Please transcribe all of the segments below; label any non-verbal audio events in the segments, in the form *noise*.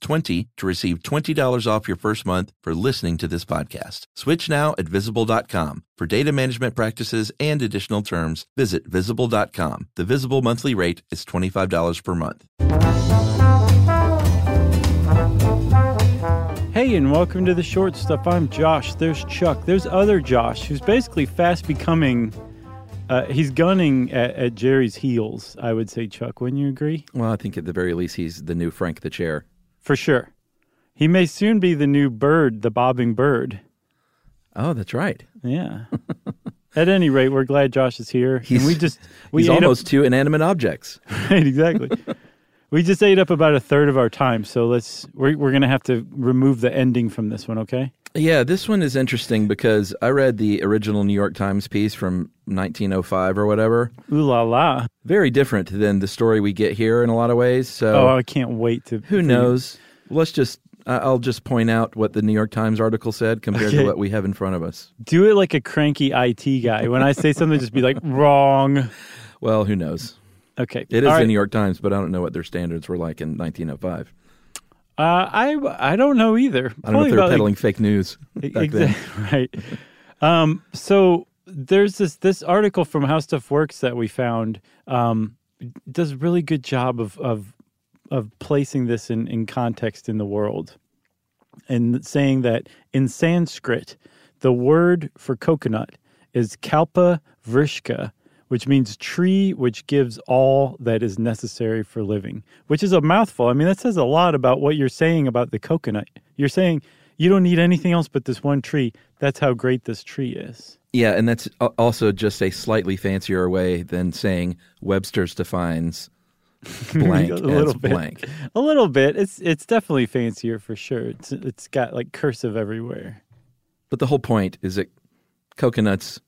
STUFF20 to receive $20 off your first month for listening to this podcast. Switch now at visible.com. For data management practices and additional terms, visit visible.com. The visible monthly rate is $25 per month. Hey, and welcome to the short stuff. I'm Josh. There's Chuck. There's other Josh, who's basically fast becoming. Uh, he's gunning at, at Jerry's heels. I would say, Chuck. Wouldn't you agree? Well, I think at the very least he's the new Frank the Chair. For sure. He may soon be the new bird, the bobbing bird. Oh, that's right. Yeah. At any rate, we're glad Josh is here. He's, and we just we he's almost two inanimate objects. *laughs* right, exactly. we just ate up about a third of our time, so let's we're we're gonna have to remove the ending from this one, okay? Yeah, this one is interesting because I read the original New York Times piece from 1905 or whatever. Ooh la la! Very different than the story we get here in a lot of ways. So Oh, I can't wait to. who knows? Let's just I'll just point out what the New York Times article said compared to what we have in front of us. Do it like a cranky IT guy. When I say something, just be like *laughs* wrong. Well, who knows? Okay, It is All the. New York Times, but I don't know what their standards were like in 1905. Uh, I I don't know either. I don't know if they're peddling fake news *laughs* back then. Exactly *laughs* right. Um, so there's this this article from How Stuff Works that we found um, does a really good job of of of placing this in, in context in the world and saying that in Sanskrit the word for coconut is kalpa vrishka which means tree which gives all that is necessary for living, which is a mouthful. I mean, that says a lot about what you're saying about the coconut. You're saying you don't need anything else but this one tree. That's how great this tree is. Yeah, and that's also just a slightly fancier way than saying Webster's defines *laughs* blank a as little bit. blank. A little bit. It's it's definitely fancier for sure. It's it's got like cursive everywhere. But the whole point is that coconuts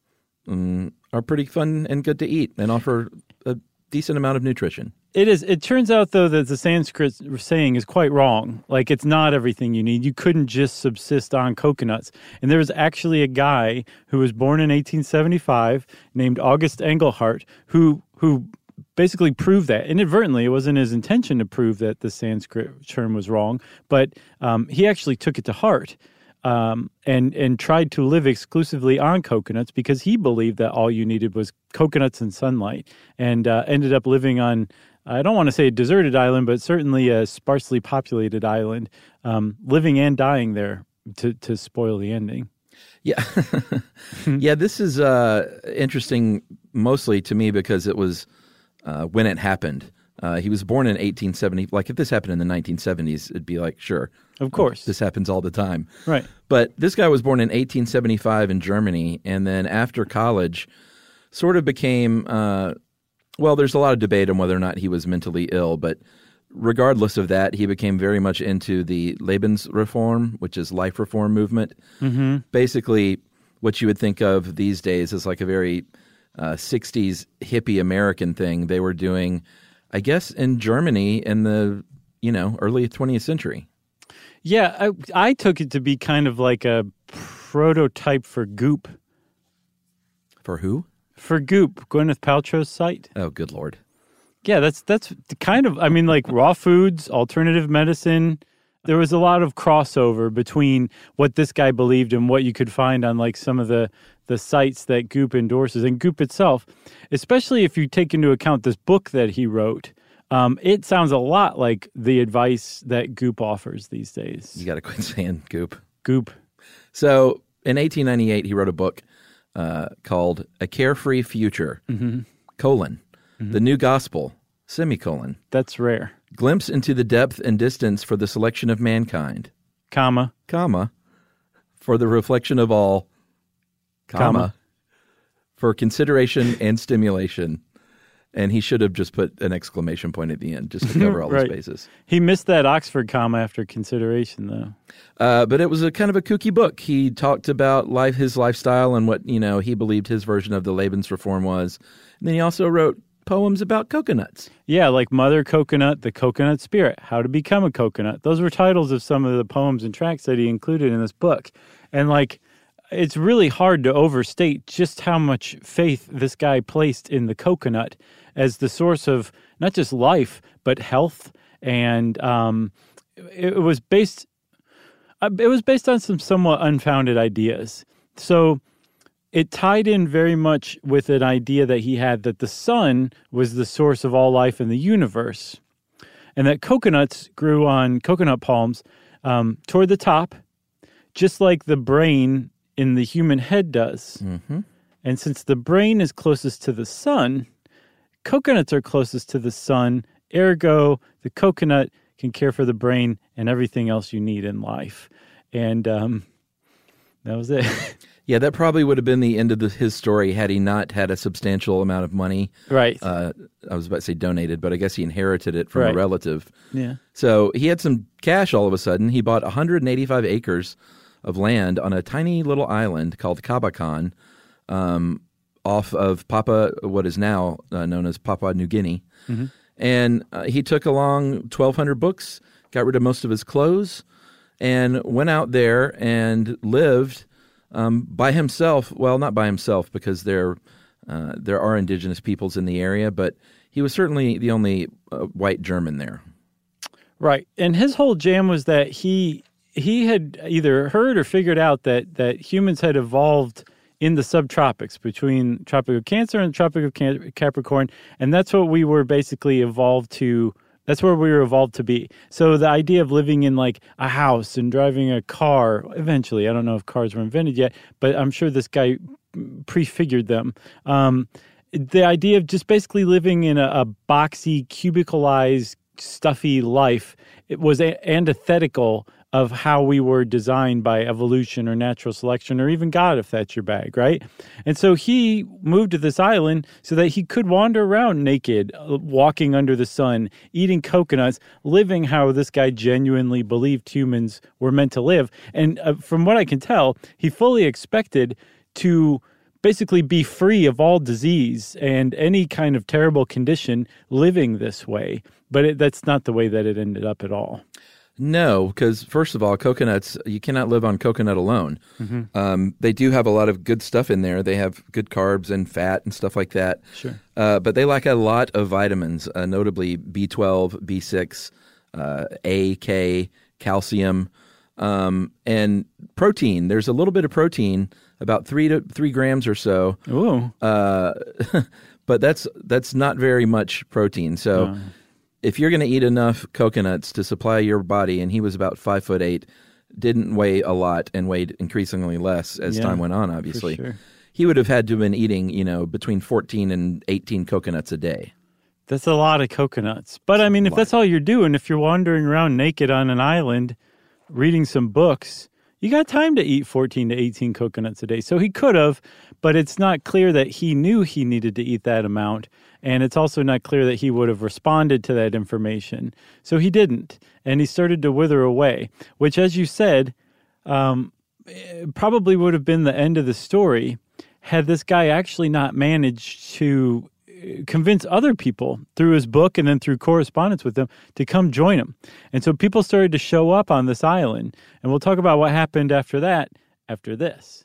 mm, are pretty fun and good to eat and offer a decent amount of nutrition. It is. It turns out though that the Sanskrit saying is quite wrong. Like it's not everything you need. You couldn't just subsist on coconuts. And there was actually a guy who was born in 1875 named August Engelhart who who basically proved that inadvertently. It wasn't his intention to prove that the Sanskrit term was wrong, but um, he actually took it to heart. Um, and and tried to live exclusively on coconuts because he believed that all you needed was coconuts and sunlight, and uh, ended up living on I don't want to say a deserted island, but certainly a sparsely populated island, um, living and dying there to to spoil the ending. Yeah. yeah, this is uh, interesting mostly to me because it was uh, when it happened. Uh, he was born in 1870. Like, if this happened in the 1970s, it'd be like, sure, Of course, this happens all the time. right? But this guy was born in 1875 in Germany, and then after college, sort of became. Uh, well, there's a lot of debate on whether or not he was mentally ill, but regardless of that, he became very much into the Lebensreform, which is life reform movement. Mm-hmm. Basically, what you would think of these days as like a very uh, 60s hippie American thing. They were doing, I guess, in Germany in the you know early 20th century. Yeah, I, I took it to be kind of like a prototype for Goop. For who? For Goop, Gwyneth Paltrow's site. Oh, good lord. Yeah, that's that's kind of I mean like raw foods, alternative medicine. There was a lot of crossover between what this guy believed and what you could find on like some of the the sites that Goop endorses and Goop itself, especially if you take into account this book that he wrote. Um, it sounds a lot like the advice that Goop offers these days. You got to quit saying goop. Goop. So in 1898, he wrote a book uh, called A Carefree Future, colon, the new gospel, semicolon, That's rare. Glimpse into the depth and distance for the selection of mankind, Comma. comma, for the reflection of all, comma, Comma. for consideration and stimulation. And he should have just put an exclamation point at the end just to cover *laughs* all Right. the bases. He missed that Oxford comma after consideration, though. Uh, but it was a kind of a kooky book. He talked about life, his lifestyle, and what you know he believed his version of the Lebensreform was. And then he also wrote poems about coconuts. Yeah, like Mother Coconut, The Coconut Spirit, How to Become a Coconut. Those were titles of some of the poems and tracks that he included in this book. And like, it's really hard to overstate just how much faith this guy placed in the coconut as the source of not just life, but health. And um, it, it was based. uh, It was based on some somewhat unfounded ideas. So it tied in very much with an idea that he had that the sun was the source of all life in the universe, and that coconuts grew on coconut palms um, toward the top, just like the brain in the human head does. Mm-hmm. And since the brain is closest to the sun, coconuts are closest to the sun. Ergo, the coconut can care for the brain and everything else you need in life. And um, that was it. *laughs* Yeah, that probably would have been the end of the, his story had he not had a substantial amount of money. right. Uh, I was about to say donated, but I guess he inherited it from Right. a relative. yeah. So he had some cash all of a sudden. He bought 185 acres of land on a tiny little island called Kabakon um, off of Papua, what is now uh, known as Papua New Guinea. And uh, he took along 1,200 books, got rid of most of his clothes, and went out there and lived um, by himself. Well, not by himself because there uh, there are indigenous peoples in the area, but he was certainly the only uh, white German there. Right. And his whole jam was that he he had either heard or figured out that that humans had evolved in the subtropics between Tropic of Cancer and Tropic of Capricorn, and that's what we were basically evolved to. That's where we were evolved to be. So the idea of living in like a house and driving a car, eventually, I don't know if cars were invented yet, but I'm sure this guy prefigured them. Um, the idea of just basically living in a, a boxy, cubicalized, stuffy life it was a- antithetical of how we were designed by evolution or natural selection or even God, if that's your bag, right? And so he moved to this island so that he could wander around naked, uh, walking under the sun, eating coconuts, living how this guy genuinely believed humans were meant to live. And uh, from what I can tell, he fully expected to basically be free of all disease and any kind of terrible condition living this way. But it, that's not the way that it ended up at all. No, because first of all, coconuts, you cannot live on coconut alone. Um, they do have a lot of good stuff in there. They have good carbs and fat and stuff like that. Sure. Uh, but they lack a lot of vitamins, uh, notably B12, B6, uh, A, K, calcium, um, and protein. There's a little bit of protein, about three to three grams or so. Ooh. Uh, *laughs* but that's that's not very much protein. So if you're going to eat enough coconuts to supply your body, and he was about five foot eight, didn't weigh a lot and weighed increasingly less as Yeah, time went on. Obviously, sure. he would have had to have been eating, you know, between fourteen and eighteen coconuts a day. That's a lot of coconuts. But I mean, if that's all you're doing, if you're wandering around naked on an island reading some books, you got time to eat 14 to 18 coconuts a day. So he could have, but it's not clear that he knew he needed to eat that amount. And it's also not clear that he would have responded to that information. So he didn't. And he started to wither away, which, as you said, um, probably would have been the end of the story had this guy actually not managed to uh, convince other people through his book and then through correspondence with them to come join him. And so people started to show up on this island. And we'll talk about what happened after that after this.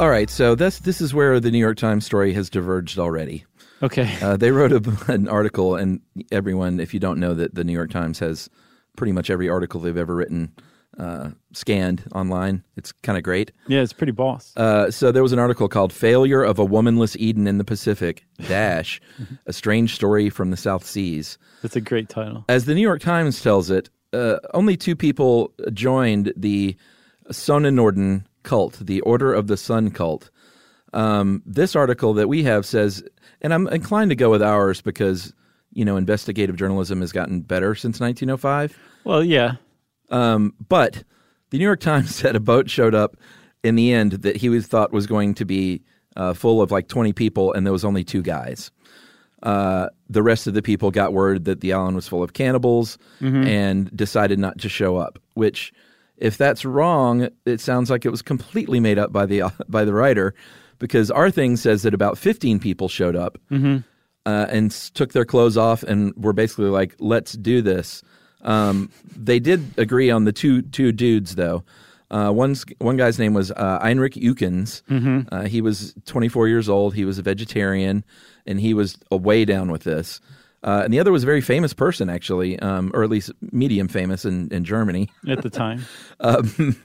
All right, so this this is where the New York Times story has diverged already. Okay. Uh, they wrote a, *laughs* an article, and everyone, if you don't know that the New York Times has pretty much every article they've ever written uh, scanned online. It's kind of great. Yeah, it's pretty boss. Uh, so there was an article called "Failure of a Womanless Eden in the Pacific." *laughs* Dash, a strange story from the South Seas. That's a great title. As the New York Times tells it, uh, only two people joined the Sonnenorden cult, the Order of the Sun cult. Um, this article that we have says, and I'm inclined to go with ours because you know investigative journalism has gotten better since 1905. Well, yeah. Um, but the New York Times *laughs* said a boat showed up in the end that he was thought was going to be uh, full of like 20 people, and there was only two guys. Uh, the rest of the people got word that the island was full of cannibals and decided not to show up. Which, if that's wrong, it sounds like it was completely made up by the *laughs* by the writer, because our thing says that about 15 people showed up uh, and took their clothes off and were basically like, "Let's do this." Um, they did agree on the two two dudes though. Uh, one's one guy's name was uh, Heinrich Eukens. Uh, he was 24 years old. He was a vegetarian, and he was way down with this. Uh, and the other was a very famous person, actually, um, or at least medium famous in, in Germany. At the time. *laughs* Um,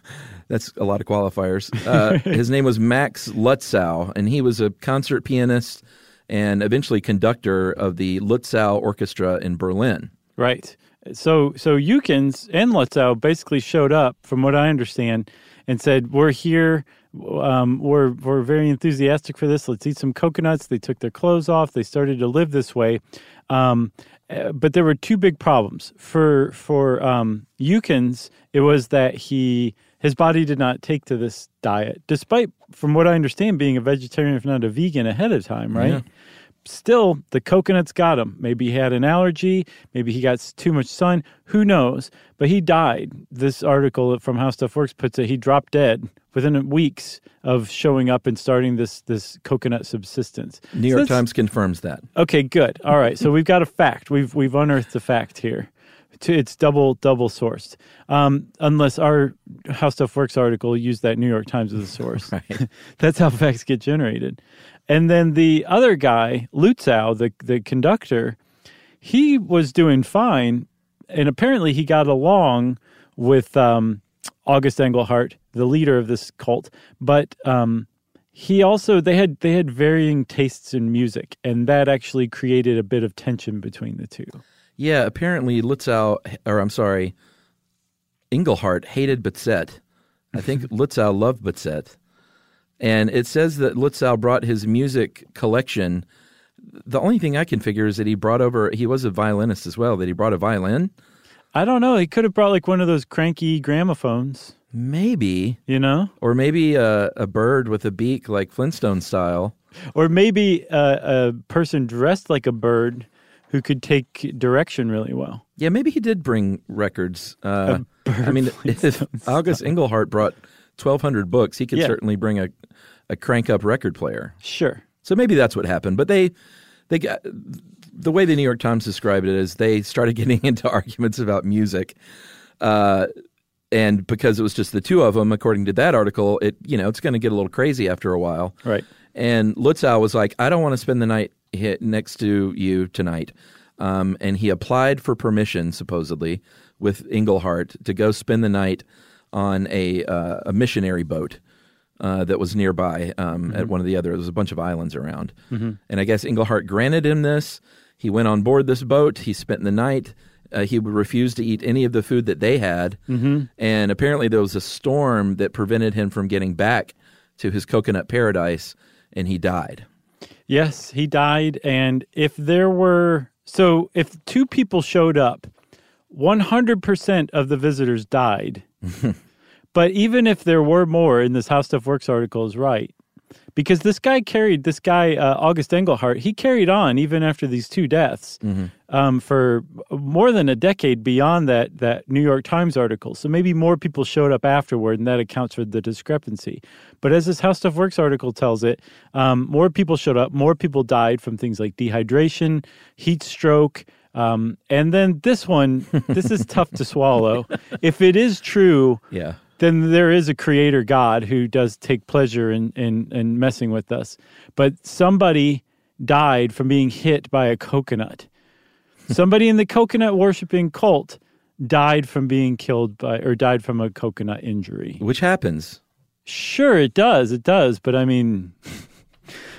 that's a lot of qualifiers. Uh, *laughs* his name was Max Lutzow, and he was a concert pianist and eventually conductor of the Lutzow Orchestra in Berlin. Right. So so Eukins and Lutzow basically showed up, from what I understand, and said, "We're here. Um, we're we're very enthusiastic for this. Let's eat some coconuts." They took their clothes off. They started to live this way. Um, uh, but there were two big problems for for um, Eukins. It was that he his body did not take to this diet, despite, from what I understand, being a vegetarian, if not a vegan, ahead of time. Right still the coconuts got him. Maybe he had an allergy. Maybe he got too much sun. Who knows? But he died. This article from How Stuff Works puts it. He dropped dead within weeks of showing up and starting this this coconut subsistence. New York that's- Times confirms that. Okay, good. All right, so we've got a fact. We've we've unearthed a fact here. It's double double sourced. Um, unless our How Stuff Works article used that New York Times as a source. *laughs* Right. *laughs* That's how facts get generated. And then the other guy, Lutzow, the the conductor, he was doing fine, and apparently he got along with um, August Engelhart, the leader of this cult. But um, he also they had they had varying tastes in music, and that actually created a bit of tension between the two. Yeah, apparently Lutzow, or I'm sorry, Engelhart hated Batzet. I think *laughs* Lutzow loved Batzet. And it says that Lutzow brought his music collection. The only thing I can figure is that he brought over, he was a violinist as well, that he brought a violin. I don't know. He could have brought like one of those cranky gramophones, Maybe. you know, Or maybe a, a bird with a beak like Flintstone style. or maybe a, a person dressed like a bird who could take direction really well. Yeah, maybe he did bring records. Uh, I mean, *laughs* if August Engelhart brought 1,200 books, he could Yeah. certainly bring a, a crank up record player. Sure. So maybe that's what happened. But they, they got the way the New York Times described it is they started *laughs* getting into arguments about music, uh, and because it was just the two of them, according to that article, it you know it's going to get a little crazy after a while. Right. And Lutzow was like, I don't want to spend the night hit next to you tonight, um, and he applied for permission, supposedly, with Engelhart to go spend the night on a uh, a missionary boat. Uh, that was nearby um, Mm-hmm. at one of the other. There was a bunch of islands around, and I guess Engelhart granted him this. He went on board this boat. He spent the night. Uh, he would refuse to eat any of the food that they had, mm-hmm. and apparently there was a storm that prevented him from getting back to his coconut paradise, and he died. Yes, he died. And if there were, so if two people showed up, 100% of the visitors died. But even if there were more, in this How Stuff Works article is right, because this guy carried, this guy, uh, August Engelhart, he carried on even after these two deaths um, for more than a decade beyond that, that New York Times article. So maybe more people showed up afterward, and that accounts for the discrepancy. But as this How Stuff Works article tells it, um, more people showed up, more people died from things like dehydration, heat stroke. Um, and then this one, this is tough to swallow. *laughs* If it is true, Yeah. then there is a creator God who does take pleasure in, in, in messing with us. But somebody died from being hit by a coconut. Somebody in the coconut worshiping cult died from being killed by or died from a coconut injury. Which happens. Sure, it does. It does. But I mean,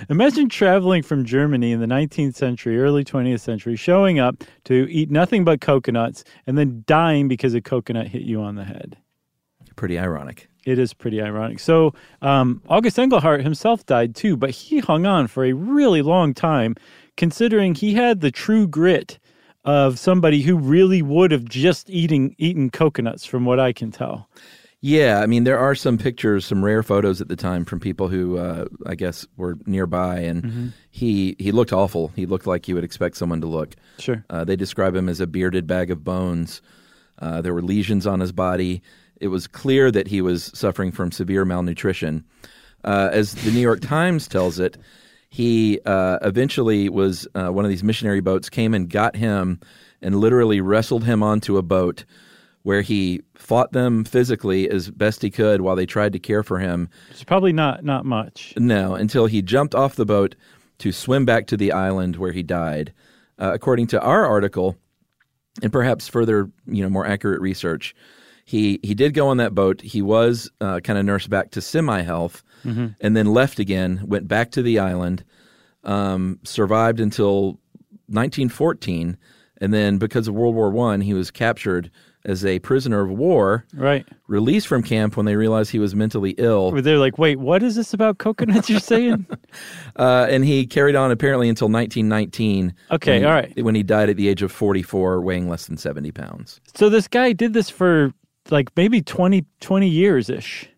imagine traveling from Germany in the 19th century, early 20th century, showing up to eat nothing but coconuts and then dying because a coconut hit you on the head. Pretty ironic. It is pretty ironic. So, um, August Engelhart himself died too, but he hung on for a really long time, considering he had the true grit of somebody who really would have just eating eaten coconuts, from what I can tell. Yeah, I mean, there are some pictures, some rare photos at the time from people who, uh, I guess, were nearby, and he he looked awful. He looked like you would expect someone to look. Sure. Uh, they describe him as a bearded bag of bones. Uh, there were lesions on his body. It was clear that he was suffering from severe malnutrition. Uh, as the New York Times tells it, he uh, eventually was uh, one of these missionary boats came and got him and literally wrestled him onto a boat where he fought them physically as best he could while they tried to care for him. It's probably not not much. No, until he jumped off the boat to swim back to the island where he died. Uh, according to our article, and perhaps further, you know, more accurate research, he he did go on that boat. He was uh, kind of nursed back to semi health, and then left again. Went back to the island, um, survived until 1914, and then because of World War One, he was captured as a prisoner of war, Right. released from camp when they realized he was mentally ill. They're like, wait, what is this about coconuts you're saying? *laughs* Uh, and he carried on apparently until 1919. Okay, he- all right. When he died at the age of 44, weighing less than 70 pounds. so this guy did this for like maybe 20, 20 years ish.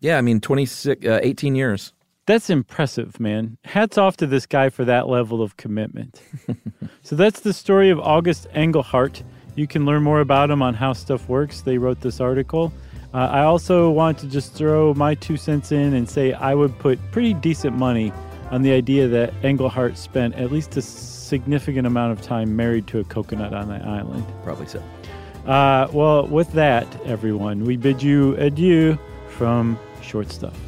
Yeah, I mean, 26, uh, 18 years. That's impressive, man. Hats off to this guy for that level of commitment. *laughs* so that's the story of August Engelhart. You can learn more about him on How Stuff Works. They wrote this article. Uh, I also want to just throw my two cents in and say I would put pretty decent money on the idea that Engelhart spent at least a significant amount of time married to a coconut on that island. Probably so. Uh, well, with that, everyone, we bid you adieu from Short Stuff.